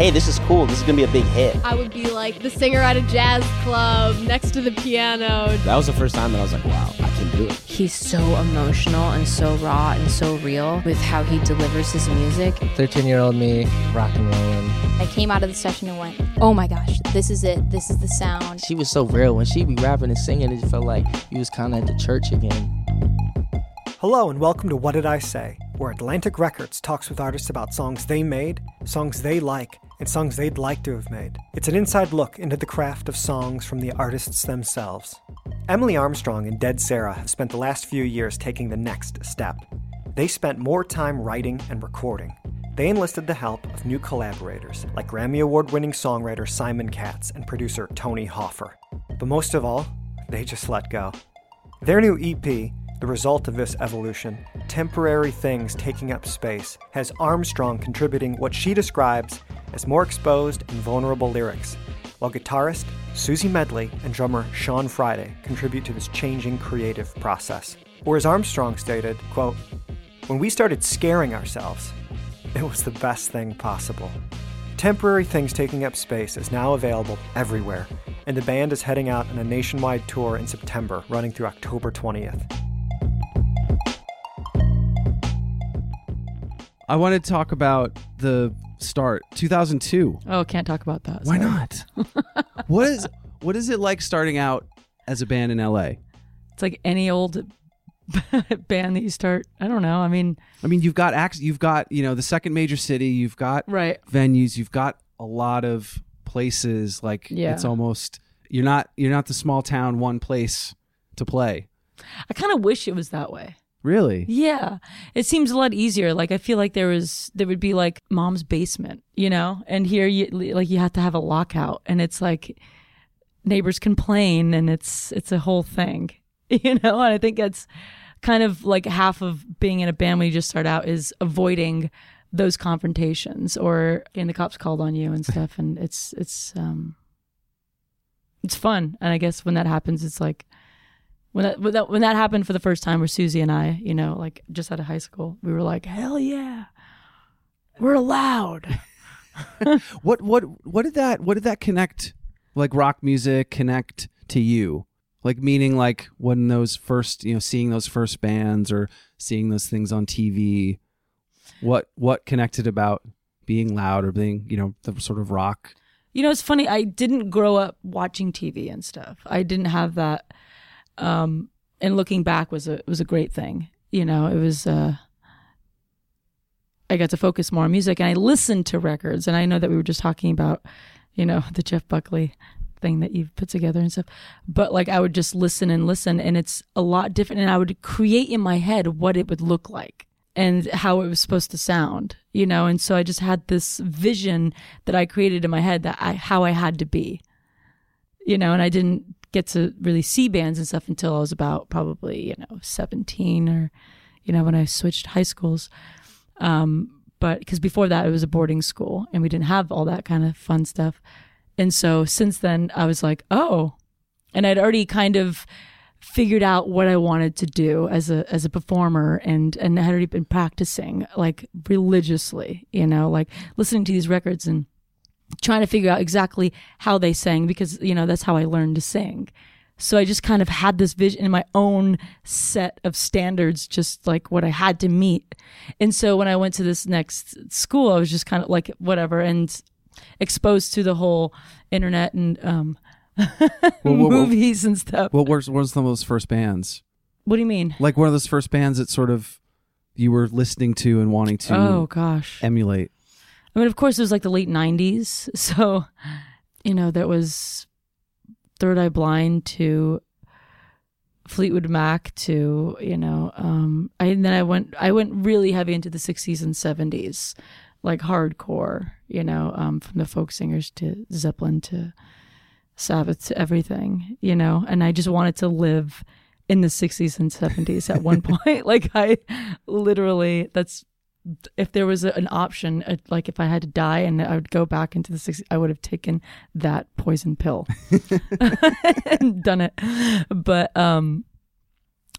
hey, this is cool. This is gonna be a big hit. I would be like the singer at a jazz club next to the piano. That was the first time that I was like, wow, I can do it. He's so emotional and so raw and so real with how he delivers his music. 13 year old me, rock and rolling. I came out of the session and went, oh my gosh, this is it. This is the sound. She was so real. When she'd be rapping and singing, it felt like you was kind of at the church again. Hello and welcome to What Did I Say, where Atlantic Records talks with artists about songs they made, songs they like, and songs they'd like to have made. It's an inside look into the craft of songs from the artists themselves. Emily Armstrong and Dead Sara have spent the last few years taking the next step. They spent more time writing and recording. They enlisted the help of new collaborators like Grammy Award winning songwriter Simon Katz and producer Tony Hoffer. But most of all, they just let go. Their new EP, the result of this evolution, Temporary Things Taking Up Space, has Armstrong contributing what she describes as more exposed and vulnerable lyrics, while guitarist Siouxsie Medley and drummer Sean Friday contribute to this changing creative process. Or as Armstrong stated, quote, When we started scaring ourselves, it was the best thing possible. Temporary Things Taking Up Space is now available everywhere, and the band is heading out on a nationwide tour in September, running through October 20th. I want to talk about the start 2002. Oh, can't talk about that. Why sorry. not? what is what is it like starting out as a band in LA? It's like any old band that you start. I don't know. I mean, I mean, you've got acts, you've got you know the second major city, you've got right. venues, you've got a lot of places. Like Yeah. it's almost you're not you're not the small town one place to play. I kind of wish it was that way. Really? Yeah. It seems a lot easier. Like I feel like there was there would be like mom's basement, you know? And here you like you have to have a lockout and it's like neighbors complain and it's it's a whole thing. You know? And I think that's kind of like half of being in a band when you just start out is avoiding those confrontations or getting the cops called on you and stuff and it's it's um it's fun. And I guess when that happens it's like when that, when that when that happened for the first time where Siouxsie and I, you know, like just out of high school, we were like, hell yeah, we're allowed. What what what did that what did that connect like rock music connect to you? Like meaning like when those first you know seeing those first bands or seeing those things on TV, what what connected about being loud or being you know the sort of rock You know, it's funny. I didn't grow up watching TV and stuff. I didn't have that. Um, and looking back was a was a great thing. You know, it was. Uh, I got to focus more on music, and I listened to records. And I know that we were just talking about, you know, the Jeff Buckley thing that you've put together and stuff. But like, I would just listen and listen, and it's a lot different. And I would create in my head what it would look like and how it was supposed to sound, you know. And so I just had this vision that I created in my head that I how I had to be, you know. And I didn't get to really see bands and stuff until I was about probably you know seventeen or, you know, when I switched high schools. Um, but because before that it was a boarding school and we didn't have all that kind of fun stuff. And so since then I was like, oh, and I'd already kind of figured out what I wanted to do as a as a performer and and I had already been practicing like religiously, you know, like listening to these records and trying to figure out exactly how they sang because you know that's how I learned to sing. So I just kind of had this vision in my own set of standards, just like what I had to meet. And so when I went to this next school, I was just kind of like whatever and exposed to the whole internet and um Well, movies and stuff. What were, what were some of those first bands? What do you mean? Like one of those first bands that sort of you were listening to and wanting to Oh gosh. emulate. I mean, of course, it was like the late '90s, so you know there was Third Eye Blind to Fleetwood Mac to you know, um, I and then I went I went really heavy into the '60s and '70s, like hardcore, you know, um, from the folk singers to Zeppelin to Sabbath to everything, you know, and I just wanted to live in the 60s and 70s at one point. like I literally, that's if there was a, an option, uh, like if I had to die and I would go back into the 60s, I would have taken that poison pill and done it. But um,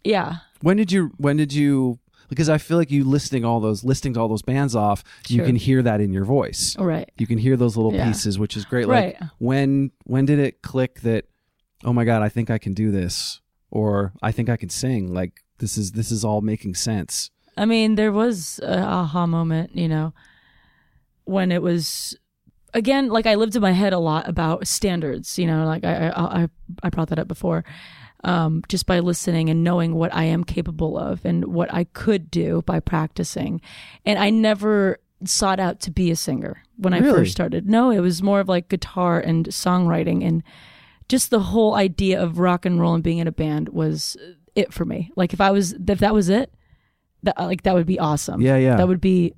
yeah, When did you when did you because I feel like you listing all those listing all those bands off, you can hear that in your voice. Right. You can hear those little Yeah. pieces, which is great. Right. Like when when did it click that oh my god, I think I can do this or I think I can sing. Like this is this is all making sense. I mean, there was a aha moment, you know, when it was again like I lived in my head a lot about standards. You know, like I I I, I brought that up before. Um, just by listening and knowing what I am capable of and what I could do by practicing, and I never sought out to be a singer when I first started. No, it was more of like guitar and songwriting and just the whole idea of rock and roll and being in a band was it for me. Like if I was if that was it, that like that would be awesome. Yeah, yeah. That would be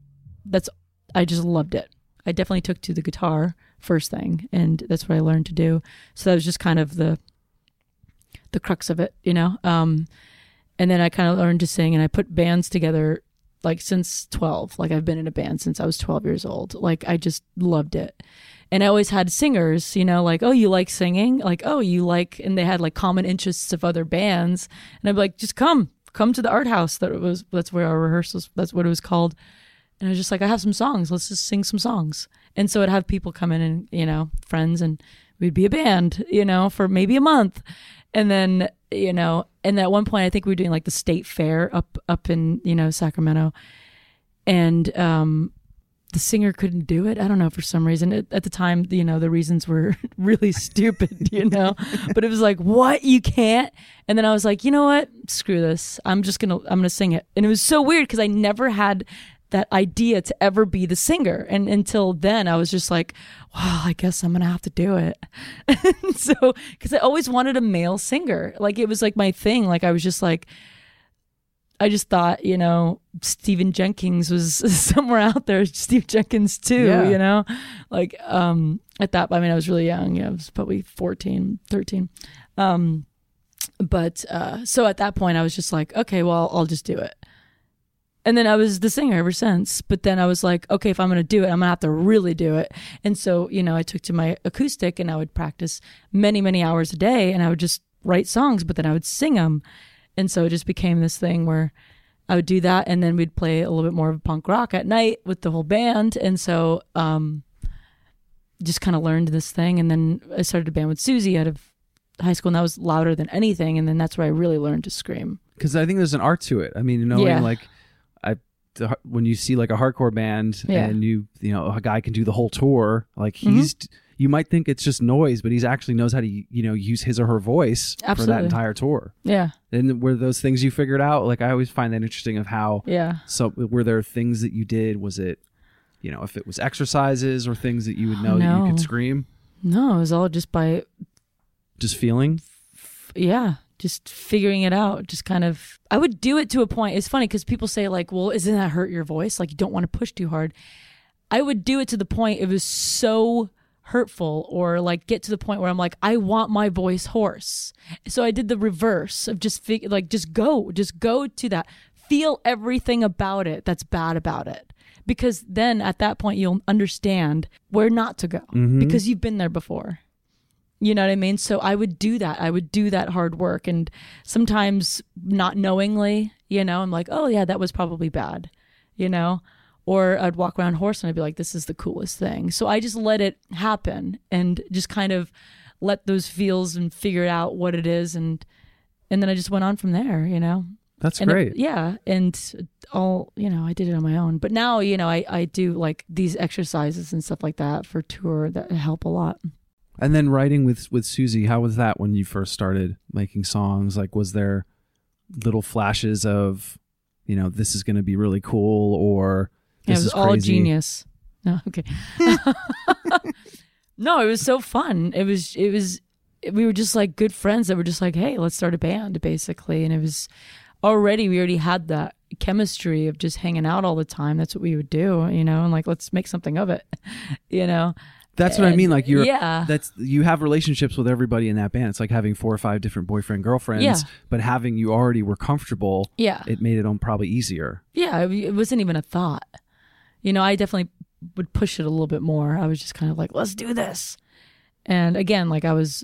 that's I just loved it. I definitely took to the guitar first thing and that's what I learned to do. So that was just kind of the the crux of it, you know. Um and then I kind of learned to sing and I put bands together like since 12. Like I've been in a band since I was 12 years old. Like I just loved it. And I always had singers, you know, like, oh, you like singing? Like, oh, you like, and they had like common interests of other bands. And I'd be like, just come, come to the art house. That was, that's where our rehearsals, that's what it was called. And I was just like, I have some songs. Let's just sing some songs. And so I'd have people come in and, you know, friends, and we'd be a band, you know, for maybe a month. And then, you know, and at one point I think we were doing like the state fair up up in, you know, Sacramento. And um the singer couldn't do it. I don't know for some reason. At, at the time, you know, the reasons were really stupid, you know. But it was like, "What? You can't?" And then I was like, "You know what? Screw this. I'm just going to I'm going to sing it." And it was so weird cuz I never had that idea to ever be the singer. And until then, I was just like, wow, I guess I'm going to have to do it. So, because I always wanted a male singer. Like, it was like my thing. Like, I was just like, I just thought, you know, Stephan Jenkins was somewhere out there, Steve Jenkins too, Yeah. you know? Like, um, at that, I mean, I was really young. Yeah, I was probably 14, 13. Um, but, uh, so at that point, I was just like, okay, well, I'll just do it. And then I was the singer ever since. But then I was like, okay, if I'm going to do it, I'm going to have to really do it. And so, you know, I took to my acoustic and I would practice many, many hours a day and I would just write songs, but then I would sing them. And so it just became this thing where I would do that and then we'd play a little bit more of punk rock at night with the whole band. And so, um, just kind of learned this thing. And then I started a band with Siouxsie out of high school and that was louder than anything. And then that's where I really learned to scream. because I think there's an art to it. I mean, you know, Yeah. like I the, when you see like a hardcore band Yeah. and you you know a guy can do the whole tour, like he's you might think it's just noise, but he's actually knows how to you know use his or her voice for that entire tour. Yeah. And were those things you figured out? Like I always find that interesting of how Yeah. so were there things that you did? Was it you know if it was exercises or things that you would know that you could scream? No, it was all just by Just feeling. yeah, just figuring it out. Just kind of, I would do it to a point. It's funny because people say like, "Well, isn't that hurt your voice? Like you don't want to push too hard." I would do it to the point it was so hurtful, or like get to the point where I'm like, I want my voice hoarse. So I did the reverse of just fig- like just go, just go to that, feel everything about it that's bad about it. Because then at that point you'll understand where not to go Mhm. because you've been there before. You know what I mean? So I would do that. I would do that hard work. And sometimes not knowingly, you know, I'm like, oh, yeah, that was probably bad, you know? Or I'd walk around hoarse and I'd be like, this is the coolest thing. So I just let it happen and just kind of let those feels and figure out what it is. And, and then I just went on from there, you know? That's And it- great. yeah. And all, you know, I did it on my own. But now, you know, I, I do like these exercises and stuff like that for tour that help a lot. And then writing with with Siouxsie, how was that when you first started making songs? Like, was there little flashes of, you know, this is going to be really cool, or Yeah, it was all crazy? genius. No, okay. no, it was so fun. It was it was we were just like good friends that were just like, hey, let's start a band, basically. And it was already we already had that chemistry of just hanging out all the time. That's what we would do, you know, and like let's make something of it, you know. That's what I mean. Like you're, yeah. That's you have relationships with everybody in that band. It's like having four or five different boyfriend girlfriends. Yeah. But having you already were comfortable. Yeah. It made it on probably easier. Yeah, it wasn't even a thought. You know, I definitely would push it a little bit more. I was just kind of like, let's do this. And again, like I was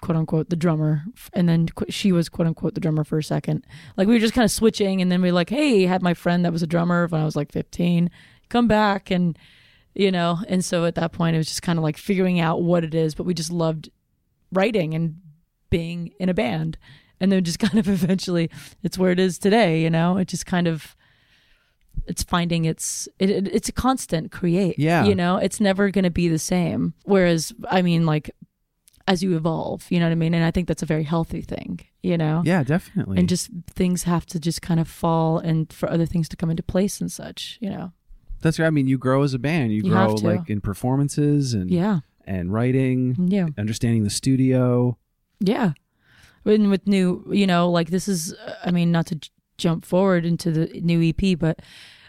quote unquote the drummer, and then qu- she was quote unquote the drummer for a second. Like we were just kind of switching, and then we like, hey, had my friend that was a drummer when I was like 15, come back, and you know, and so at that point it was just kind of like figuring out what it is, but we just loved writing and being in a band, and then just kind of eventually it's where it is today. You know, it just kind of it's finding its it, it, it's a constant create Yeah. you know it's never going to be the same whereas i mean like as you evolve you know what i mean and i think that's a very healthy thing you know Yeah, definitely. and just things have to just kind of fall and for other things to come into place and such you know that's right. I mean, you grow as a band. You, You grow like in performances and yeah and writing, yeah understanding the studio. Yeah. And with new, you know, like this is, I mean, not to jump forward into the new EP, but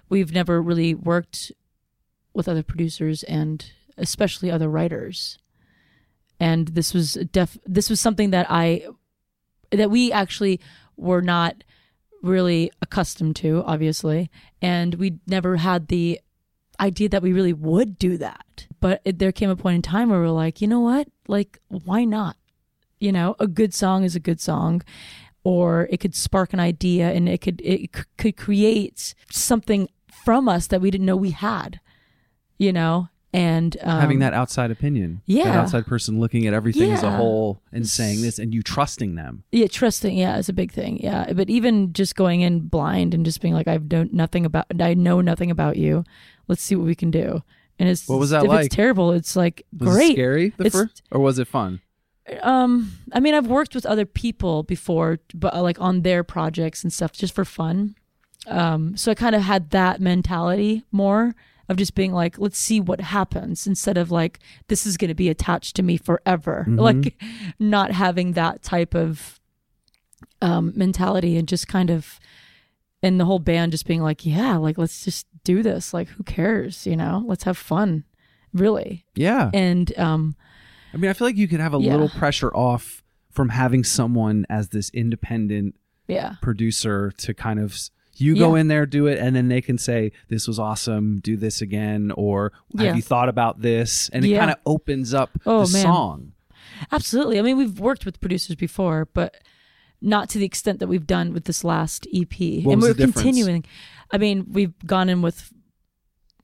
we've never really worked with other producers and especially other writers. And this was def, this was something that I, that we actually were not really accustomed to, obviously. And we never had the idea that we really would do that. But it, there came a point in time where we're like, you know what? Like, why not? you know a good song is a good song or it could spark an idea and it could it c- could create something from us that we didn't know we had you know and um, having that outside opinion. That yeah. outside person looking at everything as a whole and saying this and you trusting them. yeah trusting yeah is a big thing yeah but even just going in blind and just being like i've done nothing about i know nothing about you let's see what we can do and it's What was that if like? it's terrible it's like Was great it scary the It's- first or was it fun? Um i mean i've worked with other people before but uh, like on their projects and stuff just for fun. Um so i kind of had that mentality more of just being like let's see what happens instead of like this is going to be attached to me forever. Mhm. like not having that type of um mentality and just kind of and the whole band just being like yeah like let's just do this. Like who cares you know? Let's have fun. Really. Yeah. and um I mean, I feel like you could have a Yeah. little pressure off from having someone as this independent yeah producer to kind of you go Yeah. in there do it and then they can say this was awesome do this again or have Yeah. you thought about this and it kind of opens up Oh, the man. song Absolutely. I mean, we've worked with producers before, but not to the extent that we've done with this last EP. What and we're continuing. I mean, we've gone in with,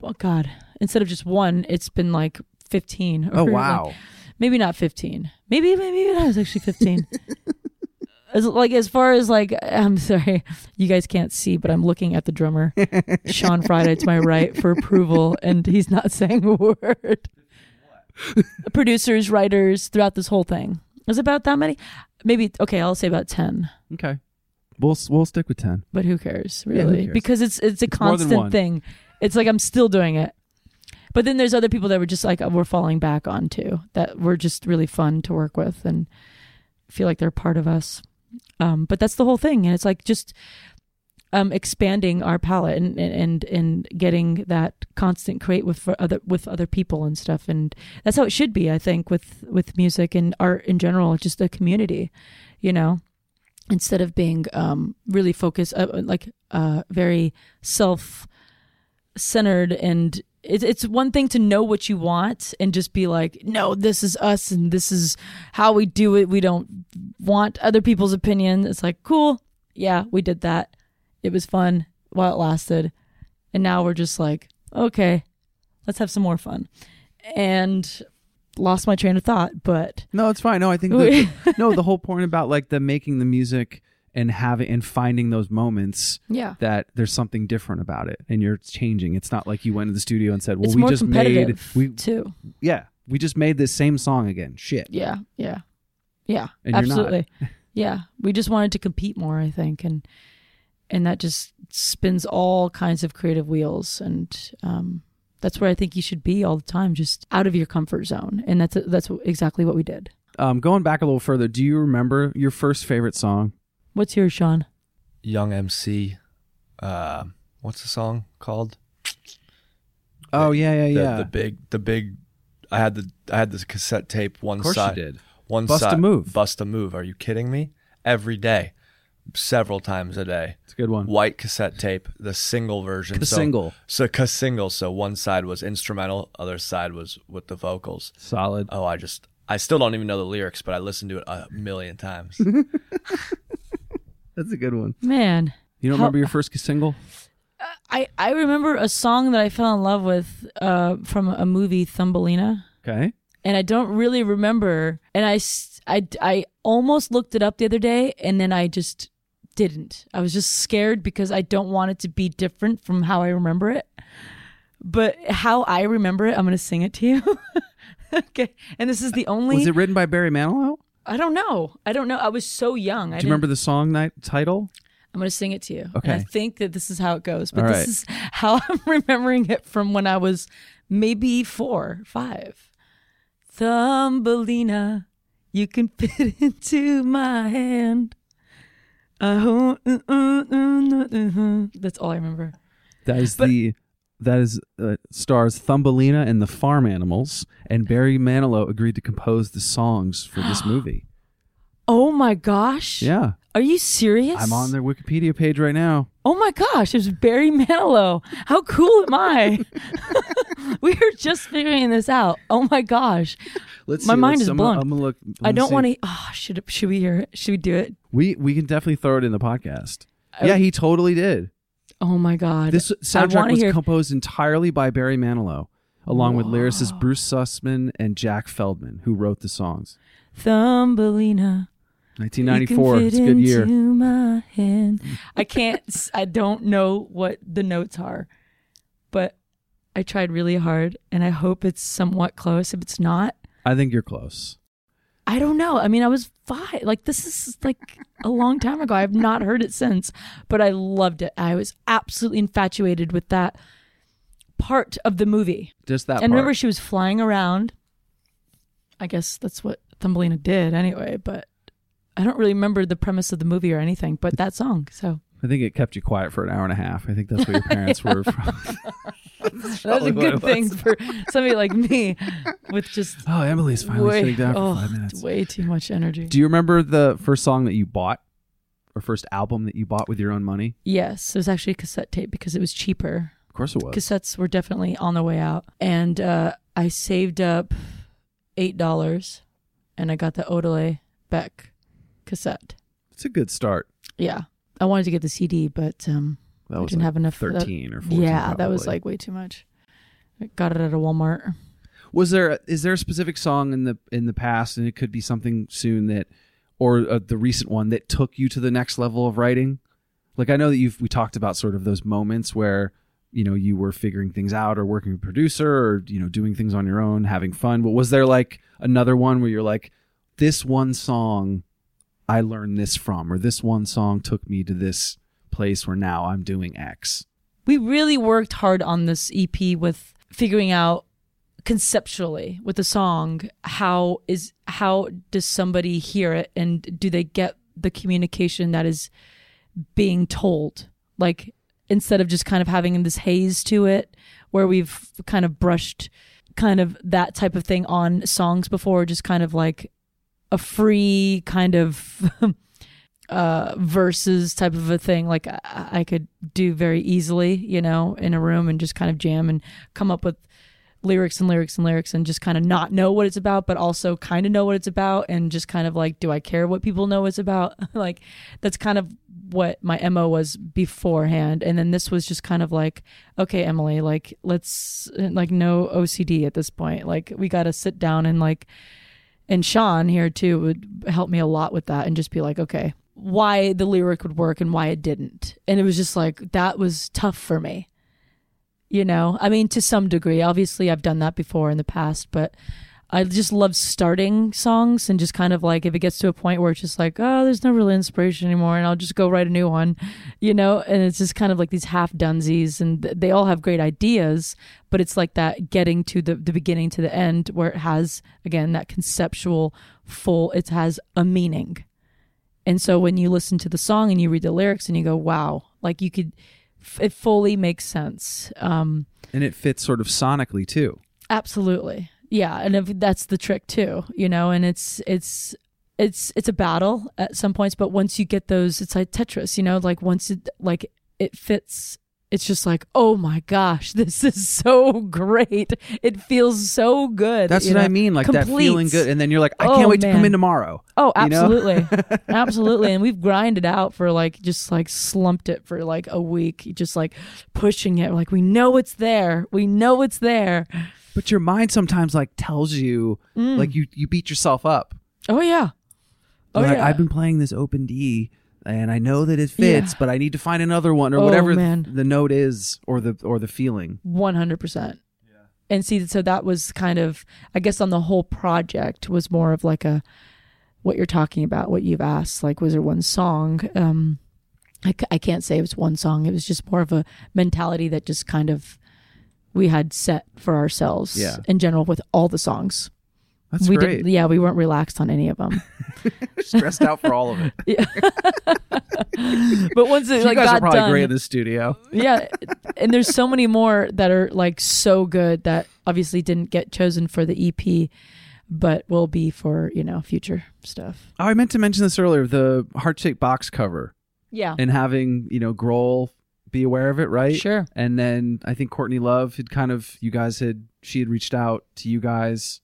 oh God, instead of just one, it's been like 15. oh wow like, maybe not 15. Maybe, maybe i was actually 15. As, like as far as like I'm sorry, you guys can't see, but I'm looking at the drummer, Sean Friday, to my right for approval, and he's not saying a word. Producers, writers, throughout this whole thing. Is it about that many? Maybe okay. I'll say about ten, okay we'll we'll stick with 10 but who cares Yeah, who really? cares? Because it's it's a It's more than one. constant thing. It's like I'm still doing it. But then there's other people that were just like we're falling back on too that were just really fun to work with and feel like they're part of us. Um, but that's the whole thing, and it's like just um, expanding our palette and, and and getting that constant create with other with other people and stuff, and that's how it should be. I think with with music and art in general, just a community, you know, instead of being um, really focused, uh, like uh, very self centered and it's it's one thing to know what you want and just be like, no, this is us and this is how we do it. We don't want other people's opinion. It's like, cool, yeah, we did that. It was fun while it lasted, and now we're just like, okay, let's have some more fun. And lost my train of thought, but no it's fine no i think the, no the whole point about like the making the music and having and finding those moments yeah, that there's something different about it and you're changing it's not like you went to the studio and said well it's we just made we too. yeah we just made this same song again shit Yeah, yeah, yeah, And you're not. absolutely. yeah, we just wanted to compete more, I think, and and that just spins all kinds of creative wheels, and um, that's where I think you should be all the time, just out of your comfort zone, and that's that's exactly what we did. um going back a little further do you remember your first favorite song What's yours, Sean? Young MC. Uh, what's the song called? oh yeah yeah The, yeah the big, the big. I had the I had this cassette tape. One of course side, you did one Bust a side. Move. Bust a move. Are you kidding me? Every day, several times a day. it's a good one White cassette tape, the single version. the so, single So single. So one side was instrumental, other side was with the vocals. solid Oh, I just I still don't even know the lyrics, but I listened to it a million times. That's a good one. Man, You don't How- remember your first single? I I remember a song that I fell in love with uh, from a movie Thumbelina. Okay. and I don't really remember. And I, I, I almost looked it up the other day, and then I just didn't. I was just scared because I don't want it to be different from how I remember it. But how I remember it, I'm going to sing it to you. okay. And this is the only. Was it written by Barry Manilow? I don't know. I don't know. I was so young. I Do you remember the song night title? I'm going to sing it to you. And Okay. I think that this is how it goes, but All this right. is how I'm remembering it from when I was maybe four, five. Thumbelina, you can fit into my hand. Uh, uh, uh, uh, uh, That's all I remember. That is the that is uh, stars Thumbelina and the Farm Animals, and Barry Manilow agreed to compose the songs for this movie. Oh my gosh. Yeah, Are you serious? I'm on their Wikipedia page right now. Oh my gosh, it was Barry Manilow. How cool am I? we are just figuring this out. Oh my gosh. Let's My see, mind let's- is I'm gonna- blown. I'm gonna look. I don't want to. Oh, should should we hear it? Should we do it? We we can definitely throw it in the podcast. I- yeah, he totally did. Oh my god! This soundtrack was hear. composed entirely by Barry Manilow, along with lyricist Bruce Sussman and Jack Feldman, who wrote the songs. Thumbelina. 1994. It's a good year. my hand. I can't. s- I don't know what the notes are, but I tried really hard, and I hope it's somewhat close. If it's not, I think you're close. I don't know. I mean, I was five. Like this is like a long time ago. I have not heard it since, but I loved it. I was absolutely infatuated with that part of the movie. Just that and remember, she was flying around. I guess that's what Thumbelina did anyway. But I don't really remember the premise of the movie or anything. But that song. So I think it kept you quiet for an hour and a half. I think that's what your parents were. From. that was a good thing for somebody like me, with just Oh, Emily's finally way, sitting down for oh, five minutes. way too much energy. Do you remember the first song that you bought, or first album that you bought with your own money? Yes, it was actually a cassette tape because it was cheaper. Of course it was. Cassettes were definitely on the way out. And uh, I saved up $8 and I got the Odelay Beck cassette. It's a good start. Yeah. I wanted to get the CD, but um, That I didn't like have enough. that- 13 or 14 Yeah, that was like way too much. I got it at a Walmart. Was there is there a specific song in the in the past, and it could be something soon that, or uh, the recent one that took you to the next level of writing? Like I know that you've we talked about sort of those moments where you know you were figuring things out, or working with a producer, or you know doing things on your own, having fun. But was there like another one where you're like, this one song, I learned this from, or this one song took me to this place where now I'm doing X. We really worked hard on this EP with figuring out conceptually with the song how is how does somebody hear it and do they get the communication that is being told like instead of just kind of having this haze to it where we've kind of brushed kind of that type of thing on songs before just kind of like a free kind of uh verses type of a thing. Like I, I could do very easily you know in a room and just kind of jam and come up with lyrics and lyrics and lyrics and just kind of not know what it's about but also kind of know what it's about and just kind of like do i care what people know it's about? Like that's kind of what my mo was beforehand. And then this was just kind of like okay emily like let's like no ocd at this point. Like we got to sit down and like and Sean here too would help me a lot with that and just be like, okay, why the lyric would work and why it didn't. And it was just like, that was tough for me. You know, I mean, to some degree, obviously I've done that before in the past, but I just love starting songs and just kind of like if it gets to a point where it's just like, oh, there's no real inspiration anymore, and I'll just go write a new one, you know. And it's just kind of like these half dunsies, and th- they all have great ideas, but it's like that getting to the the beginning to the end where it has again that conceptual full, it has a meaning. And so when you listen to the song and you read the lyrics and you go, wow, like you could, f- it fully makes sense. Um, And it fits sort of sonically too. Absolutely. Yeah, and if that's the trick too, you know, and it's it's it's it's a battle at some points, but once you get those it's like Tetris, you know, like once it like it fits it's just like, oh my gosh, this is so great. It feels so good. That's what know? I mean, like that Complete. feeling good, and then you're like, I Oh, can't wait to come in tomorrow. Oh, you know? absolutely. absolutely. And we've grinded out for like just like slumped it for like a week, just like pushing it. Like we know it's there. We know it's there. But your mind sometimes like tells you, Mm. like you you beat yourself up. Oh yeah. Oh like, yeah. I've been playing this open D, and I know that it fits, Yeah. but I need to find another one or Oh, whatever man. the note is or the or the feeling. One hundred percent. And see, so that was kind of, I guess, on the whole project was more of like a, what you're talking about, what you've asked. Like, was there one song? Um, I, c- I can't say it was one song. It was just more of a mentality that just kind of we had set for ourselves. Yeah. In general, with all the songs. That's we great. Didn't, yeah, we weren't relaxed on any of them. Stressed out for all of it. but once it you like guys got are probably done, great in the studio. yeah and there's so many more that are like so good that obviously didn't get chosen for the ep but will be for you know future stuff Oh, I meant to mention this earlier. The heart shaped box cover yeah and having you know Grohl be aware of it, right? Sure. And then I think Courtney Love had kind of you guys had she had reached out to you guys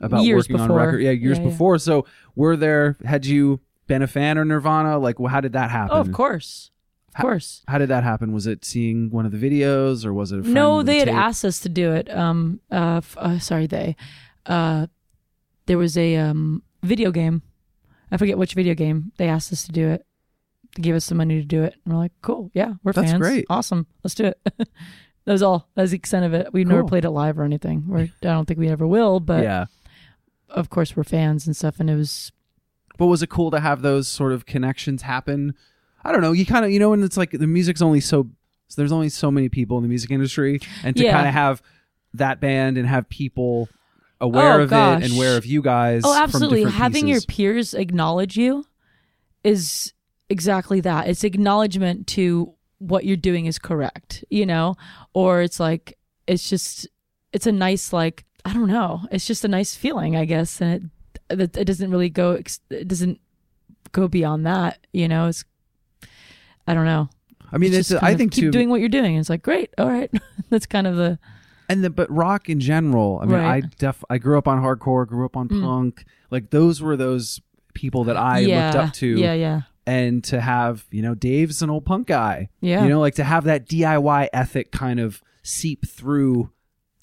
about Years working before. on record. Yeah, years Yeah, yeah. before. So were there? Had you been a fan of Nirvana? Like, well, how did that happen? oh of course of How- course How did that happen? Was it seeing one of the videos or was it? No they had tape? asked us to do it um uh, f- uh sorry they uh there was a um video game i forget which video game they asked us to do it gave us some money to do it and we're like cool yeah we're That's fans great. awesome let's do it that was all that was the extent of it we never played it live or anything we're, i don't think we ever will but yeah. of course we're fans and stuff and it was But was it cool to have those sort of connections happen? I don't know. You kind of you know when it's like the music's only so so there's only so many people in the music industry, and to Yeah. kind of have that band and have people aware Oh, of gosh. it and aware of you guys. oh absolutely having your peers acknowledge you is exactly that it's acknowledgement to what you're doing is correct you know or it's like it's just it's a nice like i don't know it's just a nice feeling i guess and it it, it doesn't really go it doesn't go beyond that you know it's i don't know I mean, It's it's, just I think keep too. doing what you're doing it's like great all right that's kind of the and the but rock in general. I mean, Right. I def I grew up on hardcore, grew up on Mm. punk. Like those were those people that I yeah looked up to. yeah yeah and to have you know Dave's an old punk guy. Yeah. you know, like to have that DIY ethic kind of seep through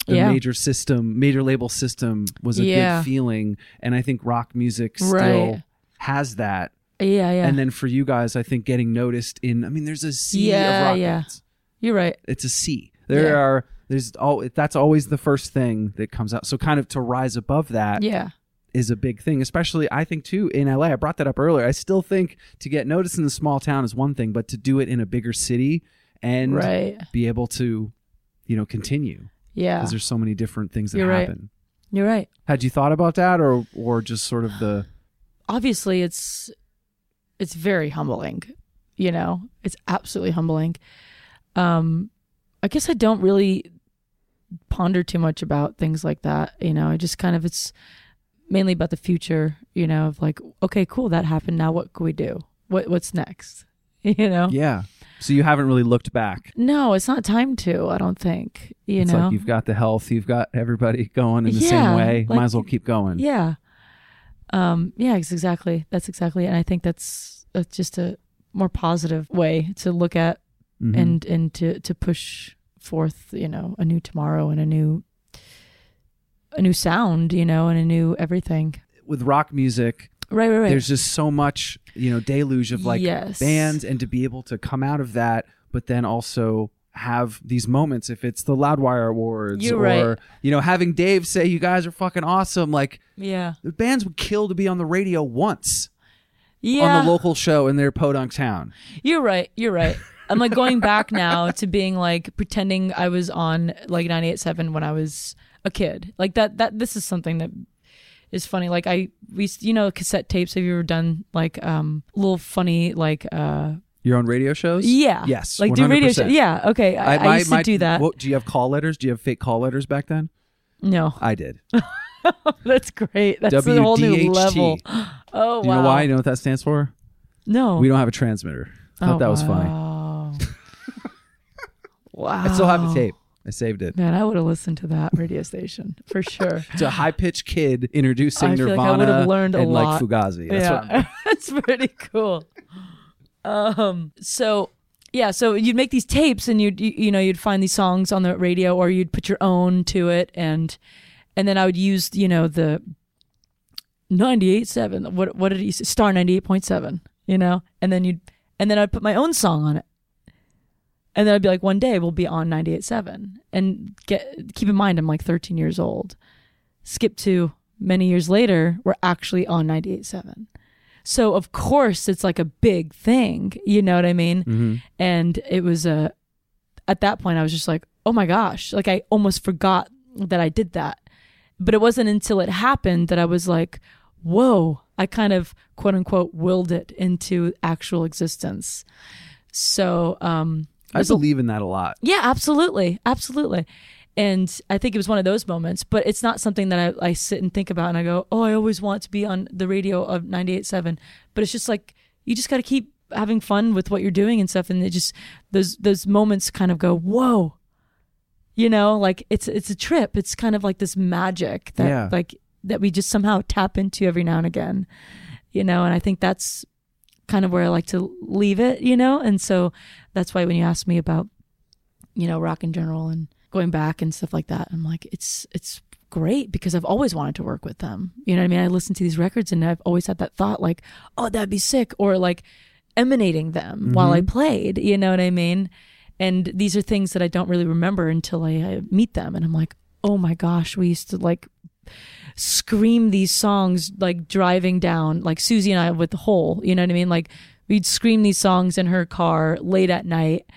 the Yeah. major system, major label system was a Yeah. good feeling, and I think rock music still Right. has that. yeah yeah And then for you guys, I think getting noticed in. I mean, there's a sea Yeah, of rock yeah. bands. you're right It's a sea. There are. There's all. That's always the first thing that comes out. So kind of to rise above that yeah is a big thing, especially I think too in LA. I brought that up earlier. I still think to get noticed in the small town is one thing, but to do it in a bigger city and Right. be able to, you know, continue yeah because there's so many different things that You're right. happen. you're right Had you thought about that, or or just sort of the obviously it's it's very humbling you know it's absolutely humbling um i guess i don't really ponder too much about things like that you know i just kind of it's mainly about the future you know of like okay cool that happened now what can we do what what's next you know yeah? So you haven't really looked back. no it's not time to i don't think you it's know like you've got the health, you've got everybody going in the Yeah, same way. like- Might as well keep going. Yeah. Um, yeah, it's exactly. That's exactly. And I think that's, that's just a more positive way to look at Mhm. and, and to, to push forth, you know, a new tomorrow and a new, a new sound, you know, and a new everything. with rock music, Right, right, right. there's just so much, you know, deluge of like Yes. bands and to be able to come out of that, but then also have these moments if it's the Loudwire Awards You're or right. you know having Dave say you guys are fucking awesome like yeah. the bands would kill to be on the radio once Yeah. on the local show in their podunk town. You're right. You're right. I'm like going back now to being like pretending I was on like 98.7 when I was a kid. Like that. That this is something that is funny. Like I we you know cassette tapes. Have you ever done like um little funny like uh Your own radio shows? yeah Yes. like do radio shows? yeah okay I, I, my- used my- to do that What, do you have call letters? Do you have fake call letters back then? no I did. that's great that's a whole new level oh Do you know why? You know what that stands for? no We don't have a transmitter. I Thought Oh, that was funny. wow. Wow. I still have the tape. I saved it. Man, I would have listened to that radio station for sure. It's a high pitched kid introducing I feel like I Nirvana would have learned a and like. Fugazi. That's yeah, what that's pretty cool. Um, so yeah, so you'd make these tapes, and you'd you, you know you'd find these songs on the radio, or you'd put your own to it, and and then I would use you know the ninety eight seven. What what did he say? Star ninety eight point seven. You know, and then you'd and then I'd put my own song on it. And then I'd be like, one day we'll be on 98.7. And get keep in mind, I'm like 13 years old. Skip to many years later, we're actually on 98.7. So of course it's like a big thing, you know what I mean? Mhm. And it was a, at that point I was just like, oh my gosh, like I almost forgot that I did that. But it wasn't until it happened that I was like, whoa, I kind of quote unquote willed it into actual existence. So, um, I believe in that a lot. yeah, absolutely. Absolutely. And I think it was one of those moments, but it's not something that I, I sit and think about and I go, oh, I always want to be on the radio of 98.7. But it's just like, you just got to keep having fun with what you're doing and stuff. And it just, those, those moments kind of go, whoa, you know, like it's, it's a trip. It's kind of like this magic that Yeah. like, that we just somehow tap into every now and again, you know, and I think that's kind of where I like to leave it, you know? And so that's why when you ask me about, you know, rock in general and going back and stuff like that, I'm like, it's, it's great because I've always wanted to work with them. You know what I mean? I listen to these records and I've always had that thought like, oh, that'd be sick. Or like emanating them mm-hmm. while I played, you know what I mean? And these are things that I don't really remember until I, I meet them. And I'm like, oh my gosh, we used to like scream these songs like driving down like Siouxsie and I with the hole, you know what I mean? Like we'd scream these songs in her car late at night,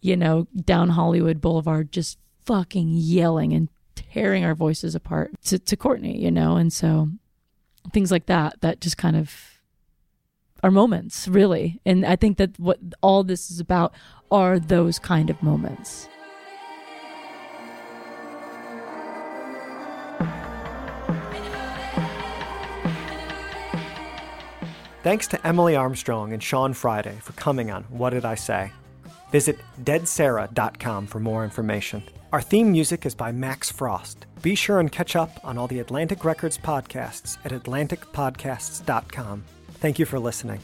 you know, down Hollywood Boulevard, just fucking yelling and tearing our voices apart to, to Courtney, you know? And so things like that, that just kind of are moments, really. And I think that what all this is about are those kind of moments. Thanks to Emily Armstrong and Sean Friday for coming on What Did I Say? Visit deadsara.com for more information. Our theme music is by Max Frost. Be sure and catch up on all the Atlantic Records podcasts at atlanticpodcasts.com. Thank you for listening.